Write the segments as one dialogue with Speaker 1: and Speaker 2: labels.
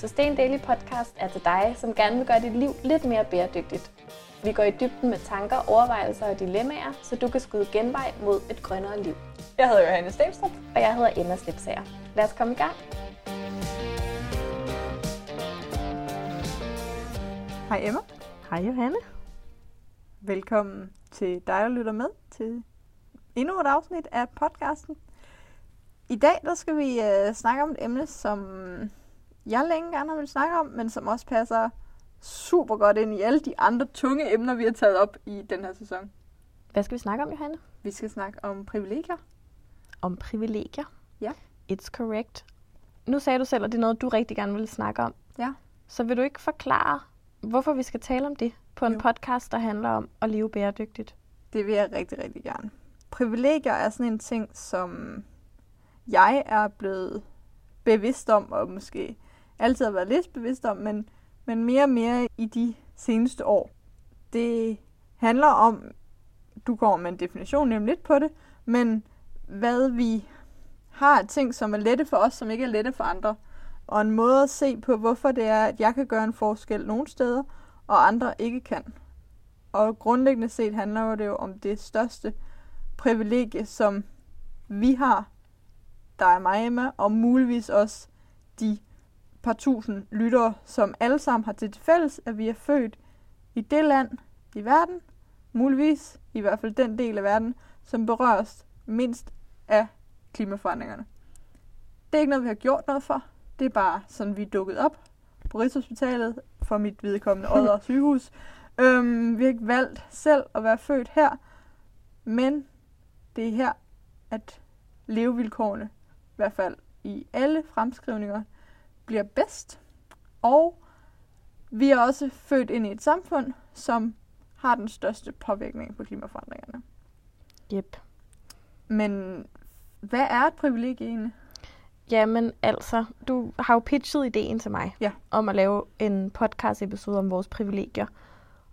Speaker 1: Sustain Daily Podcast er til dig, som gerne vil gøre dit liv lidt mere bæredygtigt. Vi går i dybden med tanker, overvejelser og dilemmaer, så du kan skyde genvej mod et grønnere liv.
Speaker 2: Jeg hedder Johanne Stenstrup.
Speaker 1: Og jeg hedder Emma Slipsager. Lad os komme i gang.
Speaker 2: Hej Emma.
Speaker 1: Hej Johanne.
Speaker 2: Velkommen til dig, der lytter med til endnu et afsnit af podcasten. I dag der skal vi uh, snakke om et emne, som jeg længe gerne vil snakke om, men som også passer super godt ind i alle de andre tunge emner, vi har taget op i den her sæson.
Speaker 1: Hvad skal vi snakke om, Johanne?
Speaker 2: Vi skal snakke om privilegier.
Speaker 1: Om privilegier?
Speaker 2: Ja.
Speaker 1: It's correct. Nu sagde du selv, at det er noget, du rigtig gerne vil snakke om.
Speaker 2: Ja.
Speaker 1: Så vil du ikke forklare, hvorfor vi skal tale om det på en
Speaker 2: Jo.
Speaker 1: podcast, der handler om at leve bæredygtigt?
Speaker 2: Det vil jeg rigtig, rigtig gerne. Privilegier er sådan en ting, som jeg er blevet bevidst om, og måske altid har været lidt bevidst om, men, men mere og mere i de seneste år. Det handler om, du kommer med en definition nemlig lidt på det, men hvad vi har ting, som er lette for os, som ikke er lette for andre. Og en måde at se på, hvorfor det er, at jeg kan gøre en forskel nogle steder, og andre ikke kan. Og grundlæggende set handler det jo om det største privilegie, som vi har, dig og mig, Emma, og muligvis også de par tusind lyttere, som alle sammen har til fælles, at vi er født i det land i verden, muligvis i hvert fald den del af verden, som berøres mindst af klimaforandringerne. Det er ikke noget, vi har gjort noget for. Det er bare sådan, vi er dukket op på Rigshospitalet for mit vedkommende Odder sygehus. Øhm, vi har ikke valgt selv at være født her, men det er her, at levevilkårene, i hvert fald i alle fremskrivninger, bliver bedst. Og vi er også født ind i et samfund, som har den største påvirkning på klimaforandringerne.
Speaker 1: Yep.
Speaker 2: Men hvad er et privilegie egentlig?
Speaker 1: Jamen altså, du har jo pitchet ideen til mig
Speaker 2: Ja.
Speaker 1: om at lave en podcast episode om vores privilegier.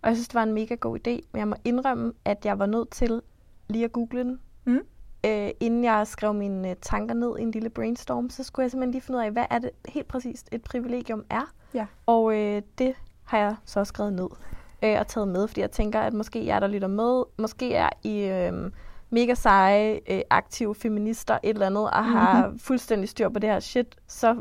Speaker 1: Og jeg synes, det var en mega god idé, men jeg må indrømme, at jeg var nødt til lige at google den.
Speaker 2: Mm.
Speaker 1: Øh, inden jeg skrev mine øh, tanker ned i en lille brainstorm, så skulle jeg simpelthen lige finde ud af, hvad er det helt præcist et privilegium er.
Speaker 2: Ja.
Speaker 1: Og øh, det har jeg så skrevet ned øh, og taget med, fordi jeg tænker, at måske jer, der lytter med, måske er I øh, mega seje, øh, aktive feminister, et eller andet, og har fuldstændig styr på det her shit, så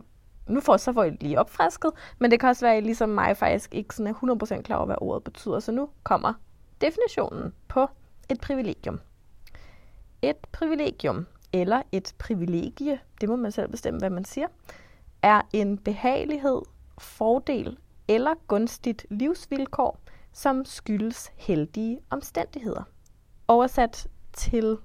Speaker 1: nu får, så får I lige opfrisket, men det kan også være, at I ligesom mig faktisk ikke sådan er 100% klar over, hvad ordet betyder. Så nu kommer definitionen på et privilegium. Et privilegium, eller et privilegie, det må man selv bestemme, hvad man siger, er en behagelighed, fordel eller gunstigt livsvilkår, som skyldes heldige omstændigheder. Oversat til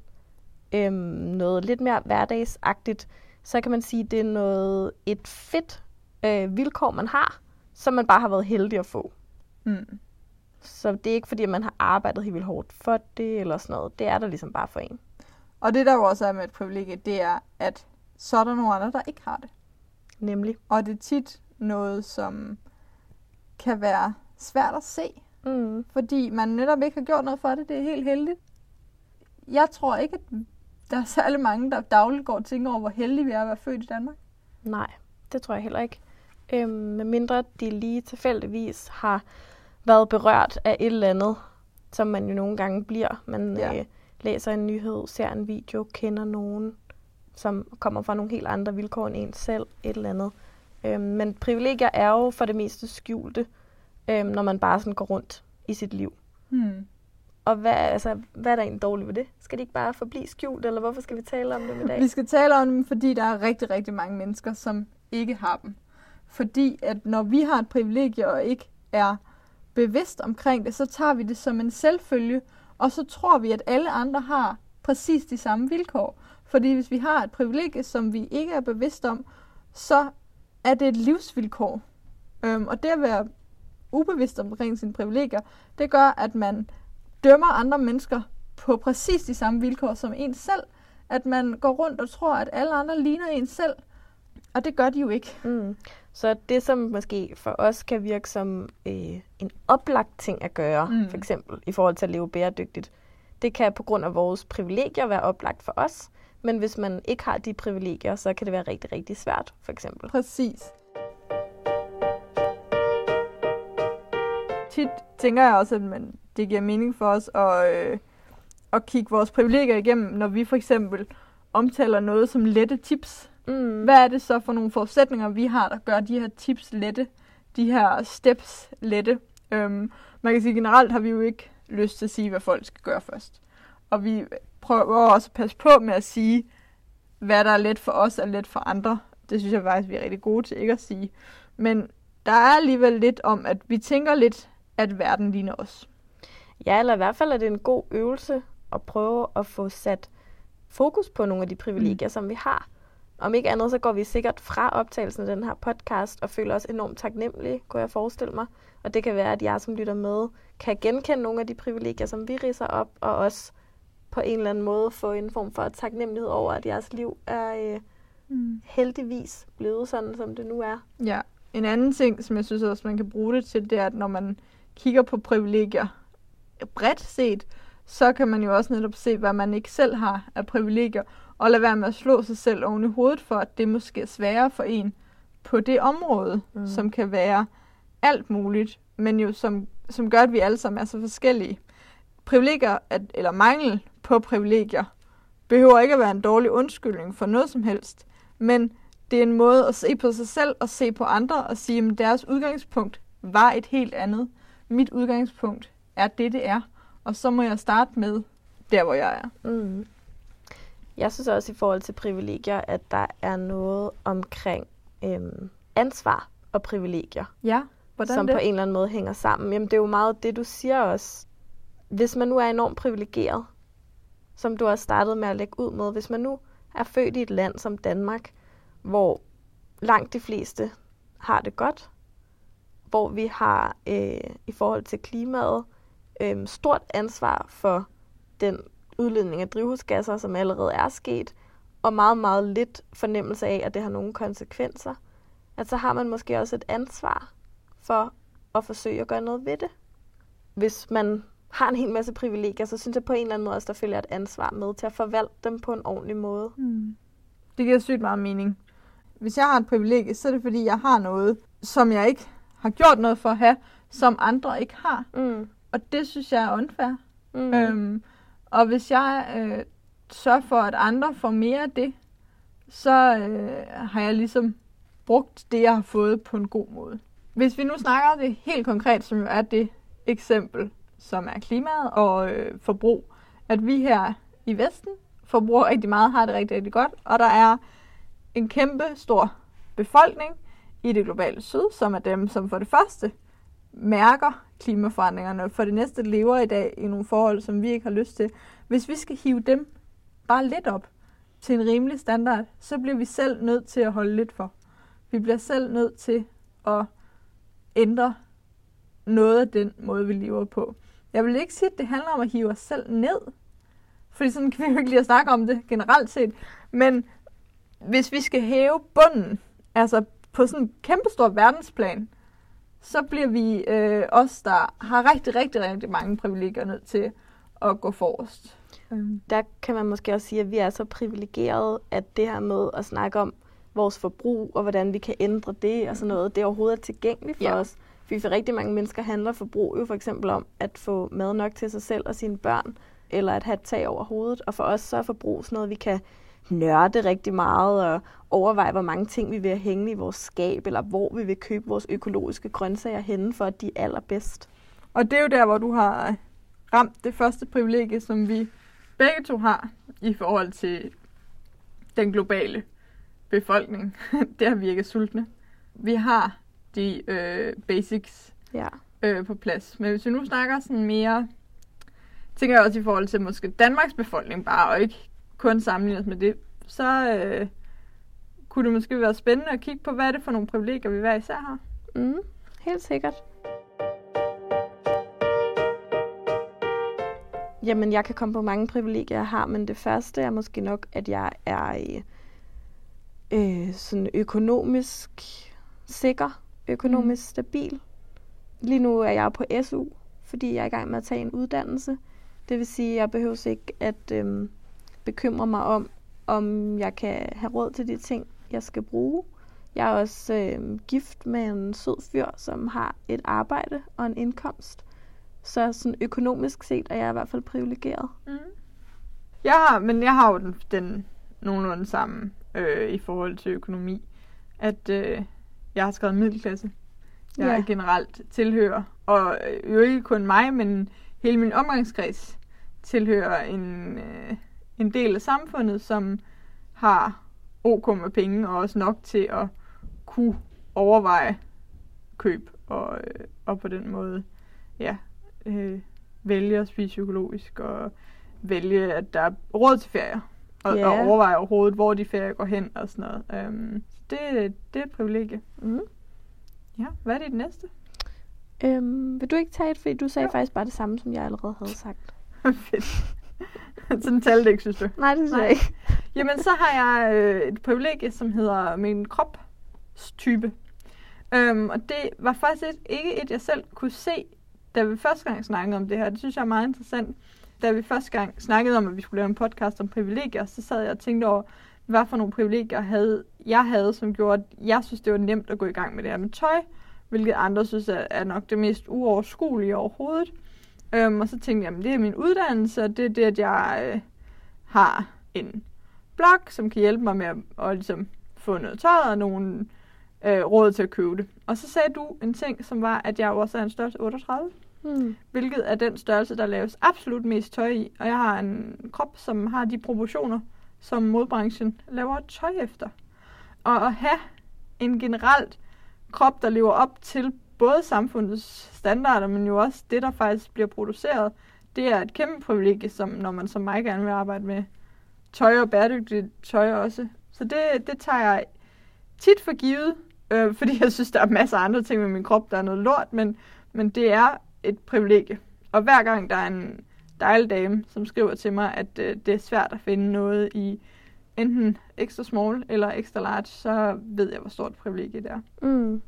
Speaker 1: øhm, noget lidt mere hverdagsagtigt, så kan man sige, at det er noget, et fedt øh, vilkår, man har, som man bare har været heldig at få.
Speaker 2: Mm.
Speaker 1: Så det er ikke fordi, man har arbejdet helt vildt hårdt for det, eller sådan noget. Det er der ligesom bare for en.
Speaker 2: Og det der jo også er med et privilegie, det er, at så er der nogle andre, der ikke har det.
Speaker 1: Nemlig.
Speaker 2: Og det er tit noget, som kan være svært at se,
Speaker 1: Mm.
Speaker 2: fordi man netop ikke har gjort noget for det. Det er helt heldigt. Jeg tror ikke, at der er særlig mange, der dagligt går og tænker over, hvor heldige vi er at være født i Danmark.
Speaker 1: Nej, det tror jeg heller ikke. Øhm, med mindre de lige tilfældigvis har været berørt af et eller andet, som man jo nogle gange bliver. Man
Speaker 2: Ja.
Speaker 1: øh, læser en nyhed, ser en video, kender nogen, som kommer fra nogle helt andre vilkår end en selv, et eller andet. Øhm, men privilegier er jo for det meste skjulte, øhm, når man bare sådan går rundt i sit liv.
Speaker 2: Hmm.
Speaker 1: Og hvad, altså, hvad er der egentlig dårligt ved det? Skal det ikke bare forblive skjult, eller hvorfor skal vi tale om det i dag?
Speaker 2: Vi skal tale om dem, fordi der er rigtig, rigtig mange mennesker, som ikke har dem. Fordi at når vi har et privilegie og ikke er bevidst omkring det, så tager vi det som en selvfølge, og så tror vi, at alle andre har præcis de samme vilkår. Fordi hvis vi har et privilegie, som vi ikke er bevidst om, så er det et livsvilkår. Øhm, og det at være ubevidst omkring sine privilegier, det gør, at man dømmer andre mennesker på præcis de samme vilkår som en selv. At man går rundt og tror, at alle andre ligner en selv. Og det gør de jo ikke.
Speaker 1: Mm. Så det, som måske for os kan virke som øh, en oplagt ting at gøre,
Speaker 2: Mm.
Speaker 1: for eksempel i forhold til at leve bæredygtigt, det kan på grund af vores privilegier være oplagt for os, men hvis man ikke har de privilegier, så kan det være rigtig, rigtig svært, for eksempel.
Speaker 2: Præcis. tit tænker jeg også, at man, det giver mening for os at, øh, at kigge vores privilegier igennem, når vi for eksempel omtaler noget som lette tips.
Speaker 1: Mm.
Speaker 2: Hvad er det så for nogle forudsætninger, vi har, der gør de her tips lette, de her steps lette? Øhm, man kan sige, generelt har vi jo ikke lyst til at sige, hvad folk skal gøre først. Og vi prøver også at passe på med at sige, hvad der er let for os, er let for andre. Det synes jeg faktisk, vi er rigtig gode til ikke at sige. Men der er alligevel lidt om, at vi tænker lidt, at verden ligner os.
Speaker 1: Ja, eller i hvert fald er det en god øvelse at prøve at få sat fokus på nogle af de privilegier, mm. som vi har. Om ikke andet, så går vi sikkert fra optagelsen af den her podcast og føler os enormt taknemmelige, kunne jeg forestille mig. Og det kan være, at jeg, som lytter med, kan genkende nogle af de privilegier, som vi riser op, og også på en eller anden måde få en form for taknemmelighed over, at jeres liv er øh, mm. heldigvis blevet sådan, som det nu er.
Speaker 2: Ja, en anden ting, som jeg synes også, man kan bruge det til, det er, at når man kigger på privilegier bredt set, så kan man jo også netop se, hvad man ikke selv har af privilegier, og lade være med at slå sig selv oven i hovedet for, at det måske er sværere for en på det område, mm. som kan være alt muligt, men jo som, som gør, at vi alle sammen er så forskellige. Privilegier, at, eller mangel på privilegier, behøver ikke at være en dårlig undskyldning for noget som helst, men det er en måde at se på sig selv og se på andre og sige, at deres udgangspunkt var et helt andet. Mit udgangspunkt er det, det er. Og så må jeg starte med der, hvor jeg er.
Speaker 1: Mm. Jeg synes også i forhold til privilegier, at der er noget omkring øhm, ansvar og privilegier.
Speaker 2: Ja, hvordan
Speaker 1: som
Speaker 2: det?
Speaker 1: på en eller anden måde hænger sammen. Jamen det er jo meget det, du siger også. Hvis man nu er enormt privilegeret, som du har startet med at lægge ud med, hvis man nu er født i et land som Danmark, hvor langt de fleste har det godt, hvor vi har øh, i forhold til klimaet øh, stort ansvar for den udledning af drivhusgasser, som allerede er sket, og meget, meget lidt fornemmelse af, at det har nogle konsekvenser, at så har man måske også et ansvar for at forsøge at gøre noget ved det. Hvis man har en hel masse privilegier, så synes jeg på en eller anden måde også, der følger et ansvar med til at forvalte dem på en ordentlig måde.
Speaker 2: Mm. Det giver sygt meget mening. Hvis jeg har et privilegie, så er det fordi, jeg har noget, som jeg ikke har gjort noget for at have, som andre ikke har.
Speaker 1: Mm.
Speaker 2: Og det synes jeg er unfair.
Speaker 1: Mm.
Speaker 2: Øhm, og hvis jeg øh, sørger for, at andre får mere af det, så øh, har jeg ligesom brugt det, jeg har fået på en god måde. Hvis vi nu snakker det helt konkret, som jo er det eksempel, som er klimaet og øh, forbrug, at vi her i Vesten forbruger rigtig meget, har det rigtig, rigtig godt, og der er en kæmpe stor befolkning i det globale syd, som er dem, som for det første mærker klimaforandringerne, for det næste lever i dag i nogle forhold, som vi ikke har lyst til. Hvis vi skal hive dem bare lidt op til en rimelig standard, så bliver vi selv nødt til at holde lidt for. Vi bliver selv nødt til at ændre noget af den måde, vi lever på. Jeg vil ikke sige, at det handler om at hive os selv ned, fordi sådan kan vi jo ikke lige at snakke om det generelt set, men hvis vi skal hæve bunden, altså på sådan en kæmpestor verdensplan, så bliver vi øh, os, der har rigtig, rigtig, rigtig mange privilegier nødt til at gå forrest.
Speaker 1: Mm. Der kan man måske også sige, at vi er så privilegerede, at det her med at snakke om vores forbrug, og hvordan vi kan ændre det og sådan noget, det er overhovedet tilgængeligt for ja. os. Fordi for rigtig mange mennesker handler forbrug jo for eksempel om at få mad nok til sig selv og sine børn, eller at have et tag over hovedet. Og for os så er forbrug sådan noget, vi kan nørde rigtig meget og overveje, hvor mange ting vi vil have hængende i vores skab, eller hvor vi vil købe vores økologiske grøntsager henne, for at de er allerbedst.
Speaker 2: Og det er jo der, hvor du har ramt det første privilegie, som vi begge to har i forhold til den globale befolkning. det har vi ikke sultne. Vi har de øh, basics
Speaker 1: ja.
Speaker 2: øh, på plads. Men hvis vi nu snakker sådan mere, tænker jeg også i forhold til måske Danmarks befolkning bare, og ikke kun sammenlignet med det, så øh, kunne det måske være spændende at kigge på, hvad er det for nogle privilegier, vi hver især har.
Speaker 1: Mm, helt sikkert. Jamen, jeg kan komme på mange privilegier, jeg har, men det første er måske nok, at jeg er øh, sådan økonomisk sikker, økonomisk mm. stabil. Lige nu er jeg på SU, fordi jeg er i gang med at tage en uddannelse. Det vil sige, at jeg behøver ikke at øh, bekymre mig om, om jeg kan have råd til de ting, jeg skal bruge. Jeg er også øh, gift med en sød fyr, som har et arbejde og en indkomst. Så sådan økonomisk set er jeg i hvert fald privilegeret.
Speaker 2: Mm. Jeg har, men jeg har jo den, den nogenlunde samme øh, i forhold til økonomi. At øh, jeg har skrevet middelklasse. Jeg
Speaker 1: Ja.
Speaker 2: ja. generelt tilhører, og øh, jo ikke kun mig, men hele min omgangskreds tilhører en, øh, en del af samfundet, som har ok med penge, og også nok til at kunne overveje køb, og, øh, og på den måde ja, øh, vælge at spise psykologisk, og vælge, at der er råd til ferier, og,
Speaker 1: Ja.
Speaker 2: og overveje overhovedet, hvor de ferier går hen, og sådan noget. Um, det, det er et privilegie.
Speaker 1: Mm.
Speaker 2: Ja, hvad er det næste?
Speaker 1: Øhm, vil du ikke tage et, fordi du sagde
Speaker 2: Jo.
Speaker 1: faktisk bare det samme, som jeg allerede havde sagt.
Speaker 2: Fedt. Sådan tal det ikke, synes du?
Speaker 1: Nej, det synes
Speaker 2: Nej.
Speaker 1: jeg ikke.
Speaker 2: Jamen, så har jeg øh, et privilegie, som hedder min kropstype. Øhm, og det var faktisk et, ikke et, jeg selv kunne se, da vi første gang snakkede om det her. Det synes jeg er meget interessant. Da vi første gang snakkede om, at vi skulle lave en podcast om privilegier, så sad jeg og tænkte over, hvad for nogle privilegier havde, jeg havde, som gjorde, at jeg synes, det var nemt at gå i gang med det her med tøj, hvilket andre synes er, er nok det mest uoverskuelige overhovedet. Øhm, og så tænkte jeg, at det er min uddannelse, og det er det, at jeg øh, har en blog, som kan hjælpe mig med at, at ligesom, få noget tøj og nogle øh, råd til at købe det. Og så sagde du en ting, som var, at jeg også er en størrelse 38,
Speaker 1: Hmm.
Speaker 2: hvilket er den størrelse, der laves absolut mest tøj i. Og jeg har en krop, som har de proportioner, som modbranchen laver tøj efter. Og at have en generelt krop, der lever op til både samfundets standarder, men jo også det, der faktisk bliver produceret, det er et kæmpe privilegie, som, når man som mig gerne vil arbejde med tøj og bæredygtigt tøj også. Så det, det tager jeg tit for givet, øh, fordi jeg synes, der er masser af andre ting med min krop, der er noget lort, men, men det er et privilegie. Og hver gang der er en dejlig dame, som skriver til mig, at øh, det er svært at finde noget i enten extra small eller extra large, så ved jeg, hvor stort privilegie det er.
Speaker 1: Mm.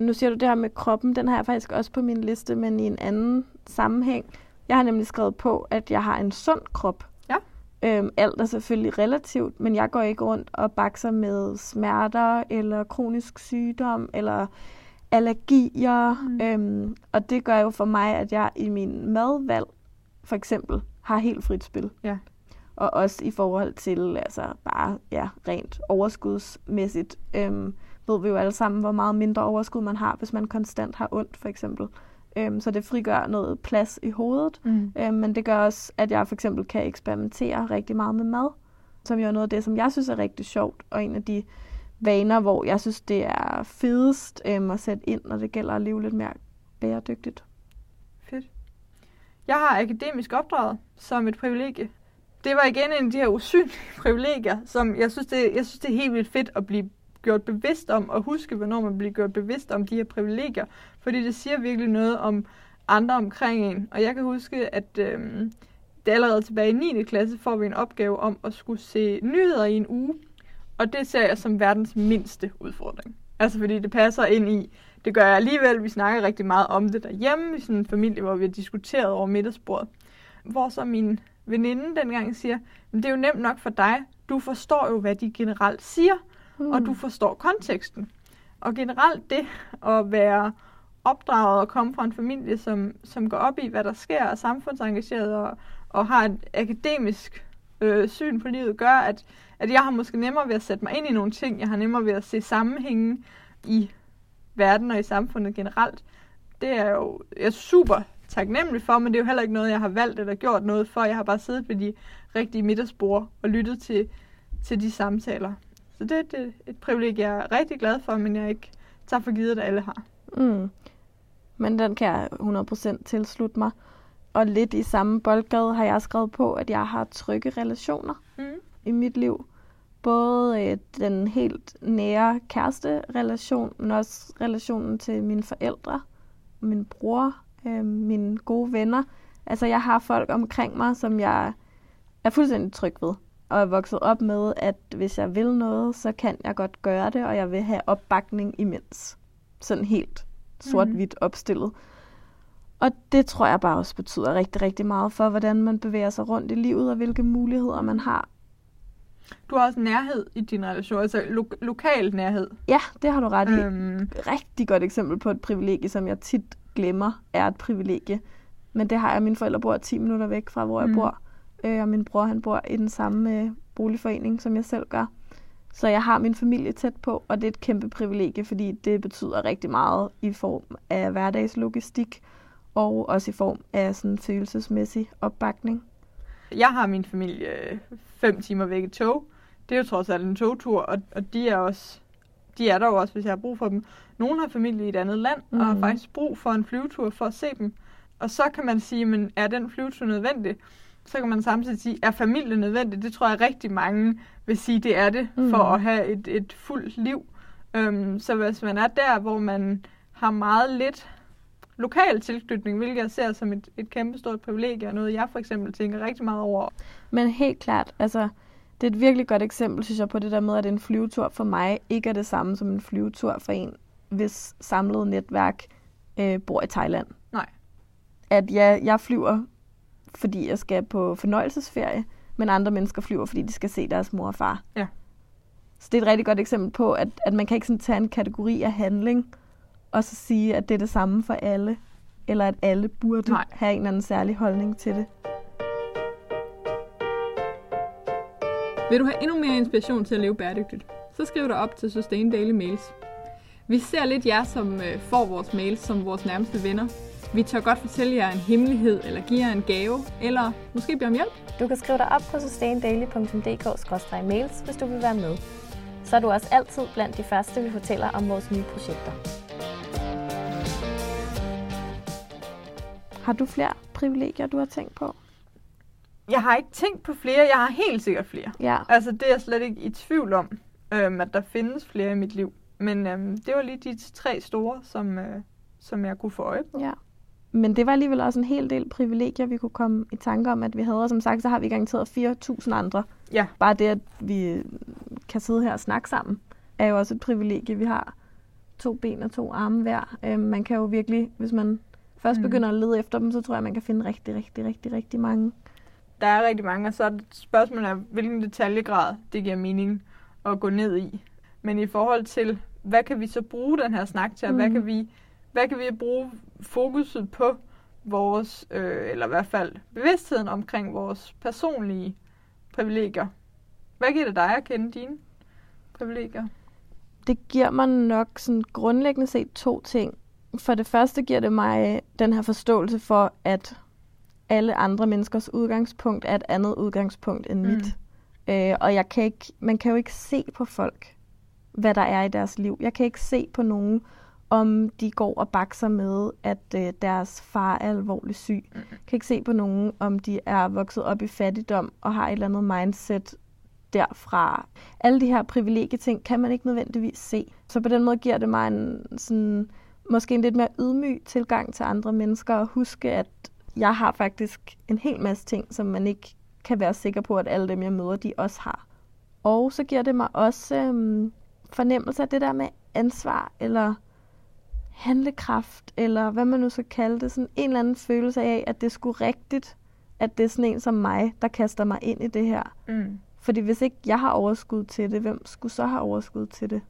Speaker 1: Nu siger du det her med kroppen, den har jeg faktisk også på min liste, men i en anden sammenhæng. Jeg har nemlig skrevet på, at jeg har en sund krop.
Speaker 2: Ja.
Speaker 1: Øhm, alt er selvfølgelig relativt, men jeg går ikke rundt og bakser med smerter, eller kronisk sygdom, eller allergier.
Speaker 2: Mm.
Speaker 1: Øhm, og det gør jo for mig, at jeg i min madvalg, for eksempel, har helt frit spil.
Speaker 2: Ja.
Speaker 1: Og også i forhold til altså bare ja, rent overskudsmæssigt. Øhm, ved vi jo alle sammen, hvor meget mindre overskud man har, hvis man konstant har ondt, for eksempel. Øhm, så det frigør noget plads i hovedet.
Speaker 2: Mm.
Speaker 1: Øhm, men det gør også, at jeg for eksempel kan eksperimentere rigtig meget med mad, som jo er noget af det, som jeg synes er rigtig sjovt, og en af de vaner, hvor jeg synes, det er fedest øhm, at sætte ind, når det gælder at leve lidt mere bæredygtigt.
Speaker 2: Fedt. Jeg har akademisk opdraget som et privilegie. Det var igen en af de her usynlige privilegier, som jeg synes, det, jeg synes, det er helt vildt fedt at blive gjort bevidst om, og huske, hvornår man bliver gjort bevidst om de her privilegier. Fordi det siger virkelig noget om andre omkring en. Og jeg kan huske, at øh, det er allerede tilbage i 9. klasse, får vi en opgave om at skulle se nyheder i en uge. Og det ser jeg som verdens mindste udfordring. Altså fordi det passer ind i, det gør jeg alligevel. Vi snakker rigtig meget om det derhjemme i sådan en familie, hvor vi har diskuteret over middagsbordet. Hvor så min veninde dengang siger, men det er jo nemt nok for dig. Du forstår jo, hvad de generelt siger, og du forstår konteksten. Og generelt det at være opdraget og komme fra en familie, som, som går op i, hvad der sker, og er samfundsengageret og, og har et akademisk øh, syn på livet, gør, at, at jeg har måske nemmere ved at sætte mig ind i nogle ting. Jeg har nemmere ved at se sammenhængen i verden og i samfundet generelt. Det er jo jeg er super taknemmelig for, men det er jo heller ikke noget, jeg har valgt eller gjort noget for. Jeg har bare siddet ved de rigtige middagsbord og lyttet til, til de samtaler. Så det, det er et privilegie, jeg er rigtig glad for, men jeg ikke tager for givet, at alle har.
Speaker 1: Mm. Men den kan jeg 100% tilslutte mig. Og lidt i samme boldgade har jeg skrevet på, at jeg har trygge relationer
Speaker 2: Mm.
Speaker 1: i mit liv. Både øh, den helt nære kæresterelation, men også relationen til mine forældre, min bror, øh, mine gode venner. Altså jeg har folk omkring mig, som jeg er fuldstændig tryg ved. Og er vokset op med, at hvis jeg vil noget, så kan jeg godt gøre det, og jeg vil have opbakning imens. Sådan helt sort-hvidt opstillet. Og det tror jeg bare også betyder rigtig, rigtig meget for, hvordan man bevæger sig rundt i livet, og hvilke muligheder man har.
Speaker 2: Du har også nærhed i din relation, altså lo- lokal nærhed.
Speaker 1: Ja, det har du ret i.
Speaker 2: Øhm,
Speaker 1: Rigtig godt eksempel på et privilegie, som jeg tit glemmer, er et privilegie. Men det har jeg. Mine forældre bor 10 minutter væk fra, hvor jeg
Speaker 2: Mm.
Speaker 1: bor. Øh, og min bror, han bor i den samme øh, boligforening, som jeg selv gør. Så jeg har min familie tæt på, og det er et kæmpe privilegie, fordi det betyder rigtig meget i form af hverdagslogistik, og også i form af sådan følelsesmæssig opbakning.
Speaker 2: jeg har min familie øh, fem timer væk i tog. Det er jo trods alt en togtur, og, og de er også de er der jo også, hvis jeg har brug for dem. Nogle har familie i et andet land, mm. og har
Speaker 1: Mhm.
Speaker 2: faktisk brug for en flyvetur for at se dem. Og så kan man sige, men er den flyvetur nødvendig? Så kan man samtidig sige, er familie nødvendig? Det tror jeg rigtig mange vil sige, det er det, mm. for at have et, et fuldt liv. Øhm, så hvis man er der, hvor man har meget lidt lokal tilknytning, hvilket jeg ser som et, et kæmpestort privilegie, og noget jeg for eksempel tænker rigtig meget over.
Speaker 1: Men helt klart, altså, det er et virkelig godt eksempel, synes jeg, på det der med, at en flyvetur for mig ikke er det samme som en flyvetur for en, hvis samlet netværk øh, bor i Thailand.
Speaker 2: Nej.
Speaker 1: At ja, jeg flyver, fordi jeg skal på fornøjelsesferie, men andre mennesker flyver, fordi de skal se deres mor og far.
Speaker 2: Ja.
Speaker 1: Så det er et rigtig godt eksempel på, at, at man kan ikke sådan tage en kategori af handling, og så sige, at det er det samme for alle, eller at alle burde
Speaker 2: Nej.
Speaker 1: have en eller anden særlig holdning til det.
Speaker 3: Vil du have endnu mere inspiration til at leve bæredygtigt, så skriv dig op til Sustain Daily Mails. Vi ser lidt jer, som øh, får vores mails som vores nærmeste venner. Vi tør godt fortælle jer en hemmelighed, eller give jer en gave, eller måske bede om hjælp.
Speaker 4: Du kan skrive dig op på sustaindaily.dk-mails, hvis du vil være med. Så er du også altid blandt de første, vi fortæller om vores nye projekter.
Speaker 1: Har du flere privilegier, du har tænkt på?
Speaker 2: Jeg har ikke tænkt på flere, jeg har helt sikkert flere.
Speaker 1: Ja.
Speaker 2: Altså, det er jeg slet ikke i tvivl om, øhm, at der findes flere i mit liv. Men øhm, det var lige de tre store, som, øh, som jeg kunne få øje på.
Speaker 1: ja. Men det var alligevel også en hel del privilegier, vi kunne komme i tanke om, at vi havde. Og som sagt, så har vi garanteret 4.000 andre.
Speaker 2: Ja.
Speaker 1: Bare det, at vi øh, kan sidde her og snakke sammen, er jo også et privilegie. Vi har to ben og to arme hver. Øhm, man kan jo virkelig, hvis man først
Speaker 2: Mm.
Speaker 1: begynder at lede efter dem, så tror jeg, man kan finde rigtig, rigtig, rigtig, rigtig mange.
Speaker 2: Der er rigtig mange, og så er det spørgsmålet af, hvilken detaljegrad det giver mening at gå ned i. Men i forhold til, hvad kan vi så bruge den her snak til, og hvad
Speaker 1: Mhm.
Speaker 2: kan vi, hvad kan vi bruge fokuset på vores, øh, eller i hvert fald bevidstheden omkring vores personlige privilegier. Hvad giver det dig at kende dine privilegier?
Speaker 1: det giver mig nok sådan grundlæggende set to ting. For det første giver det mig den her forståelse for, at alle andre menneskers udgangspunkt er et andet udgangspunkt end
Speaker 2: Mm.
Speaker 1: mit. Øh, og jeg kan ikke, man kan jo ikke se på folk, hvad der er i deres liv. Jeg kan ikke se på nogen, om de går og bakser med, at øh, deres far er alvorligt syg.
Speaker 2: Mm.
Speaker 1: Kan ikke se på nogen, om de er vokset op i fattigdom og har et eller andet mindset derfra. Alle de her privilegieting kan man ikke nødvendigvis se. Så på den måde giver det mig en sådan, måske en lidt mere ydmyg tilgang til andre mennesker og huske, at jeg har faktisk en hel masse ting, som man ikke kan være sikker på, at alle dem, jeg møder, de også har. Og så giver det mig også øhm, fornemmelse af det der med ansvar, eller handlekraft, eller hvad man nu skal kalde det. Sådan en eller anden følelse af, at det skulle rigtigt, at det er sådan en som mig, der kaster mig ind i det her.
Speaker 2: Mm.
Speaker 1: Fordi hvis ikke jeg har overskud til det, hvem skulle så have overskud til det?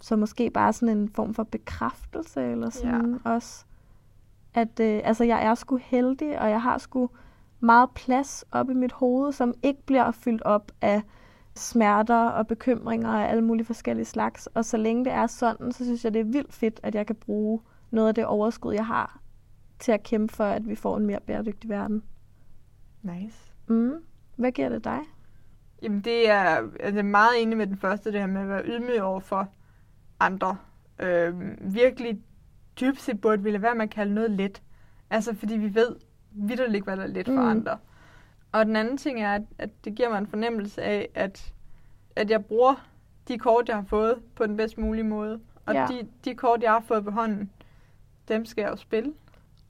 Speaker 1: Så måske bare sådan en form for bekræftelse, eller sådan ja. også. At øh, altså, jeg er sgu heldig, og jeg har sgu meget plads op i mit hoved, som ikke bliver fyldt op af smerter og bekymringer af alle mulige forskellige slags. Og så længe det er sådan, så synes jeg, det er vildt fedt, at jeg kan bruge noget af det overskud, jeg har, til at kæmpe for, at vi får en mere bæredygtig verden.
Speaker 2: Nice.
Speaker 1: Mm. Hvad giver det dig?
Speaker 2: Jamen det er, altså jeg er meget enig med den første, det her med at være ydmyg over for andre. Øh, virkelig dybt set burde vi lade være med at kalde noget let. Altså fordi vi ved vidderligt ikke, hvad der er let for
Speaker 1: Mm.
Speaker 2: andre. Og den anden ting er, at, at det giver mig en fornemmelse af, at, at jeg bruger de kort, jeg har fået på den bedst mulige måde. Og
Speaker 1: Ja.
Speaker 2: ja. de, de kort, jeg har fået på hånden, dem skal jeg jo spille.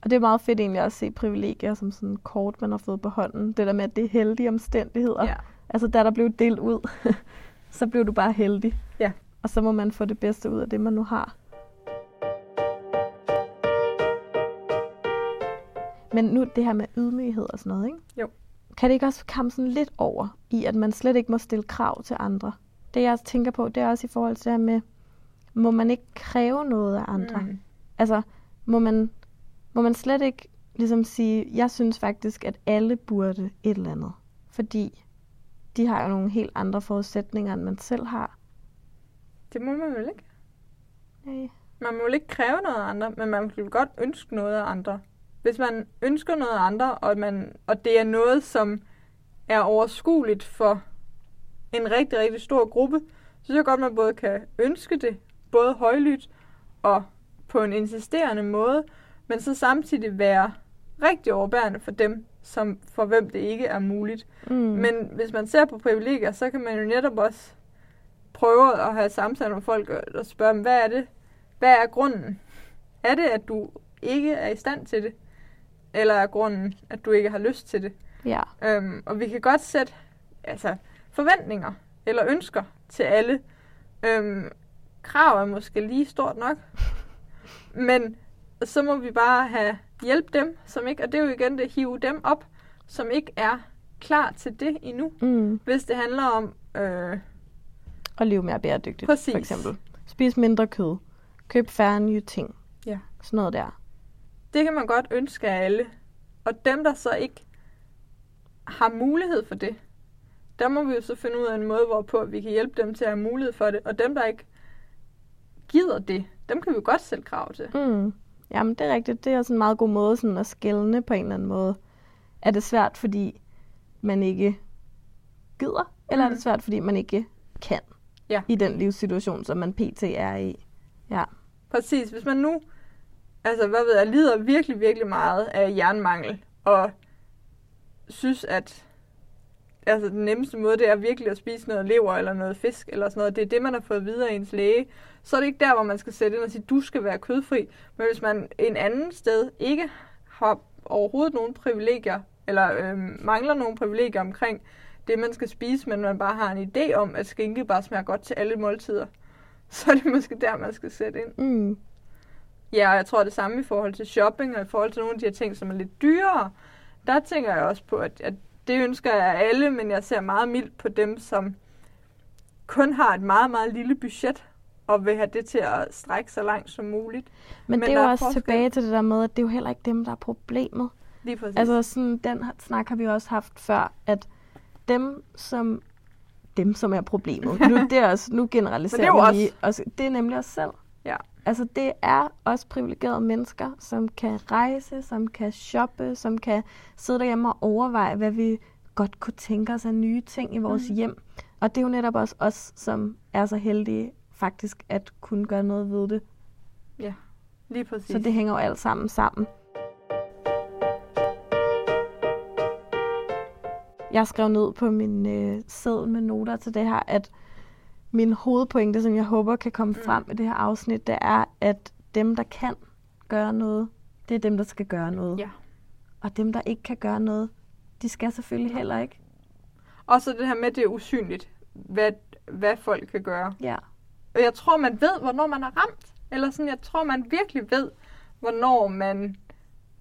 Speaker 1: Og det er meget fedt egentlig at se privilegier som sådan kort, man har fået på hånden. Det der med, at det er heldige omstændigheder.
Speaker 2: Ja.
Speaker 1: Altså, da der blev delt ud, så blev du bare heldig.
Speaker 2: Ja.
Speaker 1: Og så må man få det bedste ud af det, man nu har. Men nu det her med ydmyghed og sådan noget, ikke?
Speaker 2: Jo.
Speaker 1: Kan det ikke også komme sådan lidt over i, at man slet ikke må stille krav til andre? Det jeg tænker på, det er også i forhold til det her med, må man ikke kræve noget af andre?
Speaker 2: Mm.
Speaker 1: Altså, må man, må man slet ikke ligesom sige, jeg synes faktisk, at alle burde et eller andet. Fordi de har jo nogle helt andre forudsætninger, end man selv har.
Speaker 2: Det må man vel ikke?
Speaker 1: Nej.
Speaker 2: Man må vel ikke kræve noget af andre, men man vil godt ønske noget af andre. Hvis man ønsker noget andre, og, man, og det er noget, som er overskueligt for en rigtig, rigtig stor gruppe, så synes jeg godt, man både kan ønske det, både højlydt og på en insisterende måde, men så samtidig være rigtig overbærende for dem, som for hvem det ikke er muligt.
Speaker 1: Mm.
Speaker 2: Men hvis man ser på privilegier, så kan man jo netop også prøve at have samtaler med folk og spørge dem, hvad er det? Hvad er grunden? Er det, at du ikke er i stand til det? Eller er grunden, at du ikke har lyst til det?
Speaker 1: Ja.
Speaker 2: Øhm, og vi kan godt sætte altså, forventninger eller ønsker til alle. Øhm, krav er måske lige stort nok. Men så må vi bare have hjælp dem, som ikke, og det er jo igen det, hive dem op, som ikke er klar til det endnu.
Speaker 1: Mm.
Speaker 2: Hvis det handler om, øh,
Speaker 1: Og leve mere bæredygtigt,
Speaker 2: Præcis.
Speaker 1: for eksempel. Spis mindre kød. Køb færre nye ting.
Speaker 2: Ja.
Speaker 1: Sådan noget der.
Speaker 2: Det kan man godt ønske af alle. Og dem, der så ikke har mulighed for det, der må vi jo så finde ud af en måde, hvorpå vi kan hjælpe dem til at have mulighed for det. Og dem, der ikke gider det, dem kan vi jo godt sætte krav til.
Speaker 1: Mm. Jamen, det er rigtigt. Det er også en meget god måde sådan at skælne på en eller anden måde. Er det svært, fordi man ikke gider? Eller er
Speaker 2: Mm.
Speaker 1: det svært, fordi man ikke kan?
Speaker 2: Ja.
Speaker 1: I den livssituation, som man pt. er i. Ja.
Speaker 2: Præcis. Hvis man nu, altså hvad ved jeg, lider virkelig, virkelig meget af jernmangel, og synes, at altså, den nemmeste måde, det er virkelig at spise noget lever eller noget fisk eller sådan noget, det er det, man har fået videre af ens læge, så er det ikke der, hvor man skal sætte ind og sige, du skal være kødfri. Men hvis man en anden sted ikke har overhovedet nogen privilegier, eller øh, mangler nogen privilegier omkring det, man skal spise, men man bare har en idé om, at skinke bare smager godt til alle måltider, så er det måske der, man skal sætte ind.
Speaker 1: Mm.
Speaker 2: Ja, og jeg tror det samme i forhold til shopping, og i forhold til nogle af de her ting, som er lidt dyrere. Der tænker jeg også på, at, at det ønsker jeg alle, men jeg ser meget mildt på dem, som kun har et meget, meget lille budget, og vil have det til at strække så langt som muligt.
Speaker 1: Men,
Speaker 2: Men
Speaker 1: det er jo også
Speaker 2: forskel.
Speaker 1: tilbage til det der med, at det er jo heller ikke dem, der er problemet.
Speaker 2: Lige præcis.
Speaker 1: Altså sådan, den snak har vi også haft før, at dem, som dem, som er problemet. Nu, det er også, nu generaliserer
Speaker 2: er
Speaker 1: vi lige. Også, det er nemlig os selv.
Speaker 2: Ja.
Speaker 1: Altså, det er også privilegerede mennesker, som kan rejse, som kan shoppe, som kan sidde derhjemme og overveje, hvad vi godt kunne tænke os af nye ting i vores mm. hjem. Og det er jo netop også os, som er så heldige faktisk at kunne gøre noget ved det.
Speaker 2: Lige præcis.
Speaker 1: Så det hænger jo alt sammen sammen. Jeg skrev ned på min øh, seddel med noter til det her, at min hovedpointe, som jeg håber kan komme
Speaker 2: Mm.
Speaker 1: frem i det her afsnit, det er, at dem, der kan gøre noget, det er dem, der skal gøre noget.
Speaker 2: Ja.
Speaker 1: Og dem, der ikke kan gøre noget, de skal selvfølgelig heller ikke.
Speaker 2: Og så det her med, det er usynligt, hvad, hvad folk kan gøre.
Speaker 1: Ja.
Speaker 2: Og jeg tror, man ved, hvornår man er ramt. Eller sådan, jeg tror, man virkelig ved, hvornår man,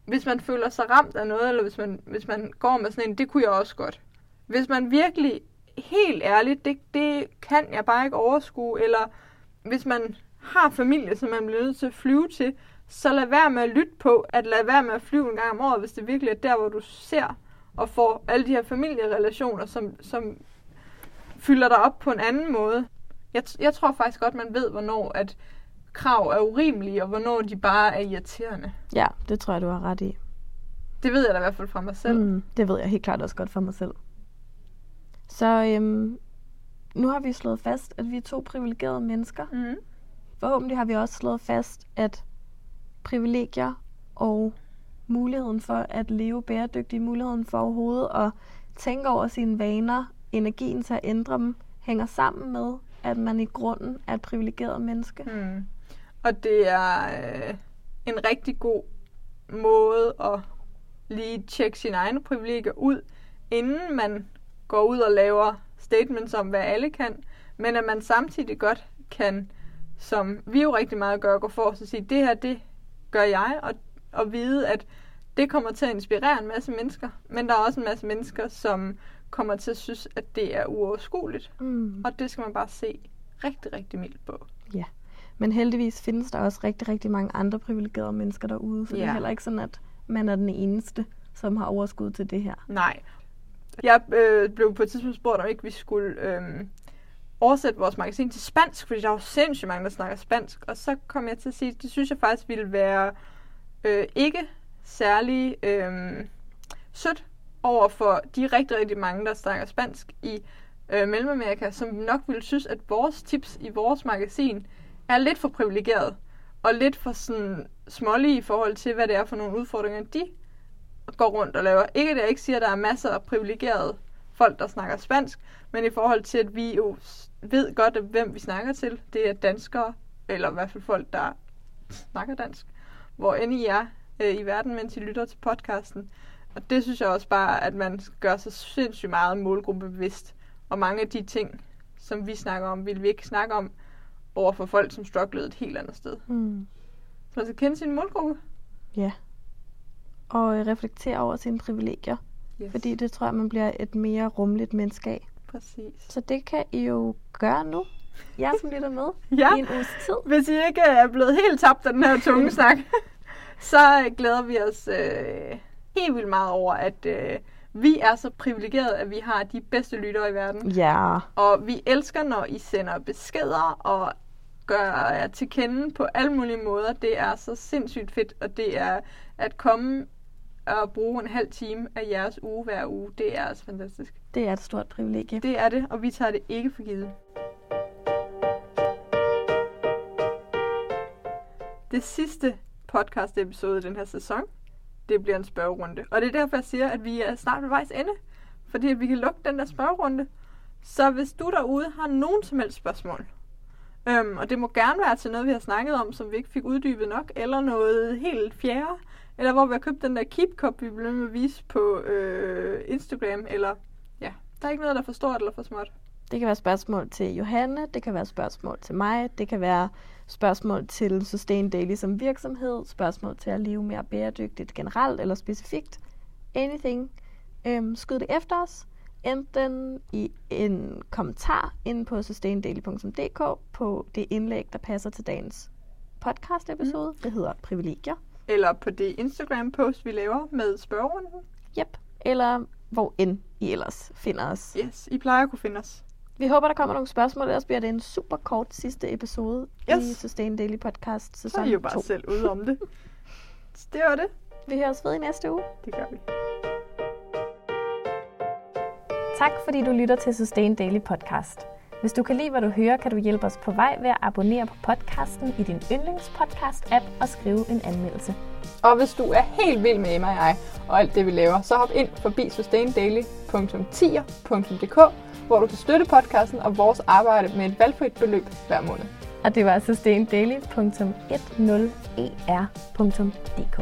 Speaker 2: hvis man føler sig ramt af noget, eller hvis man, hvis man går med sådan en, det kunne jeg også godt. Hvis man virkelig, helt ærligt, det, det kan jeg bare ikke overskue, eller hvis man har familie, som man bliver nødt til at flyve til, så lad være med at lytte på, at lad være med at flyve en gang om året, hvis det virkelig er der, hvor du ser og får alle de her familierelationer, som, som fylder dig op på en anden måde. Jeg, jeg tror faktisk godt, man ved, hvornår at krav er urimelige, og hvornår de bare er irriterende.
Speaker 1: ja, det tror jeg, du har ret i.
Speaker 2: Det ved jeg da i hvert fald fra mig selv. Mm.
Speaker 1: Det ved jeg helt klart også godt for mig selv. Så øhm, nu har vi slået fast, at vi er to privilegerede mennesker.
Speaker 2: Mm.
Speaker 1: Forhåbentlig har vi også slået fast, at privilegier og muligheden for at leve bæredygtigt, muligheden for overhovedet at tænke over sine vaner, energien til at ændre dem, hænger sammen med, at man i grunden er et privilegeret menneske.
Speaker 2: Mm. Og det er øh, en rigtig god måde at lige tjekke sine egne privilegier ud, inden man går ud og laver statements om, hvad alle kan, men at man samtidig godt kan, som vi jo rigtig meget gør, gå for og sige, det her, det gør jeg, og, og vide, at det kommer til at inspirere en masse mennesker, men der er også en masse mennesker, som kommer til at synes, at det er uoverskueligt.
Speaker 1: Mm.
Speaker 2: Og det skal man bare se rigtig, rigtig mildt på.
Speaker 1: Men heldigvis findes der også rigtig, rigtig mange andre privilegerede mennesker derude, så det
Speaker 2: Ja.
Speaker 1: er heller ikke sådan, at man er den eneste, som har overskud til det her.
Speaker 2: Nej. Jeg øh, blev på et tidspunkt spurgt, om ikke vi skulle øh, oversætte vores magasin til spansk, fordi der er jo sindssygt mange, der snakker spansk. Og så kom jeg til at sige, at det synes jeg faktisk ville være øh, ikke særlig øh, sødt over for de rigtig, rigtig mange, der snakker spansk i øh, Mellemamerika, som nok ville synes, at vores tips i vores magasin er lidt for privilegeret og lidt for sådan smålige i forhold til, hvad det er for nogle udfordringer, de går rundt og laver. Ikke at jeg ikke siger, at der er masser af privilegerede folk, der snakker spansk, men i forhold til, at vi jo ved godt, hvem vi snakker til. Det er danskere, eller i hvert fald folk, der snakker dansk, hvor end I er øh, i verden, mens I lytter til podcasten. Og det synes jeg også bare, at man gøre sig sindssygt meget målgruppebevidst. Og mange af de ting, som vi snakker om, vil vi ikke snakke om over for folk, som strugglede et helt andet sted.
Speaker 1: Mm.
Speaker 2: Så man skal kende sin målgruppe.
Speaker 1: Ja. Og øh, reflektere over sine privilegier,
Speaker 2: Yes.
Speaker 1: fordi det tror jeg, man bliver et mere rummeligt menneske af.
Speaker 2: Præcis.
Speaker 1: Så det kan I jo gøre nu, jer som lytter med,
Speaker 2: Ja.
Speaker 1: i en uges tid.
Speaker 2: Hvis I ikke er blevet helt tabt af den her tunge snak, så øh, glæder vi os øh, helt vildt meget over, at øh, vi er så privilegerede, at vi har de bedste lyttere i verden.
Speaker 1: Ja.
Speaker 2: Og vi elsker, når I sender beskeder og gør jer til kende på alle mulige måder. Det er så sindssygt fedt, og det er at komme og bruge en halv time af jeres uge hver uge. Det er altså fantastisk.
Speaker 1: Det er et stort privilegie.
Speaker 2: Det er det, og vi tager det ikke for givet. Det sidste podcast episode i den her sæson, det bliver en spørgerunde. Og det er derfor, jeg siger, at vi er snart ved vejs ende. Fordi at vi kan lukke den der spørgerunde. Så hvis du derude har nogen som helst spørgsmål, øhm, og det må gerne være til noget, vi har snakket om, som vi ikke fik uddybet nok, eller noget helt fjerde, eller hvor vi har købt den der Keep Cup, vi blev med at vise på øh, Instagram, eller ja, der er ikke noget, der er for stort eller for småt.
Speaker 1: Det kan være spørgsmål til Johanne, det kan være spørgsmål til mig, det kan være spørgsmål til Sustain Daily som virksomhed, spørgsmål til at leve mere bæredygtigt generelt eller specifikt. Anything. Øhm, skyd det efter os. Enten i en kommentar inde på sustaindaily.dk på det indlæg, der passer til dagens podcast episode. Det hedder Privilegier.
Speaker 2: Eller på det Instagram-post, vi laver med spørgerunden.
Speaker 1: Yep. Eller hvor end I ellers finder os.
Speaker 2: Yes, I plejer at kunne finde os.
Speaker 1: Vi håber, der kommer nogle spørgsmål, ellers bliver det en super kort sidste episode
Speaker 2: Yes.
Speaker 1: i Sustain Daily Podcast
Speaker 2: Så er
Speaker 1: sæson
Speaker 2: I jo bare
Speaker 1: 2.
Speaker 2: selv ude om det. Så det var det.
Speaker 1: Vi høres ved i næste uge.
Speaker 2: Det gør vi.
Speaker 4: Tak fordi du lytter til Sustain Daily Podcast. Hvis du kan lide, hvad du hører, kan du hjælpe os på vej ved at abonnere på podcasten i din yndlingspodcast-app og skrive en anmeldelse.
Speaker 3: Og hvis du er helt vild med Emma og jeg og alt det, vi laver, så hop ind forbi sustaindaily.tier.dk, hvor du kan støtte podcasten og vores arbejde med et valgfrit beløb hver måned.
Speaker 4: Og det var sustaindaily.10er.dk.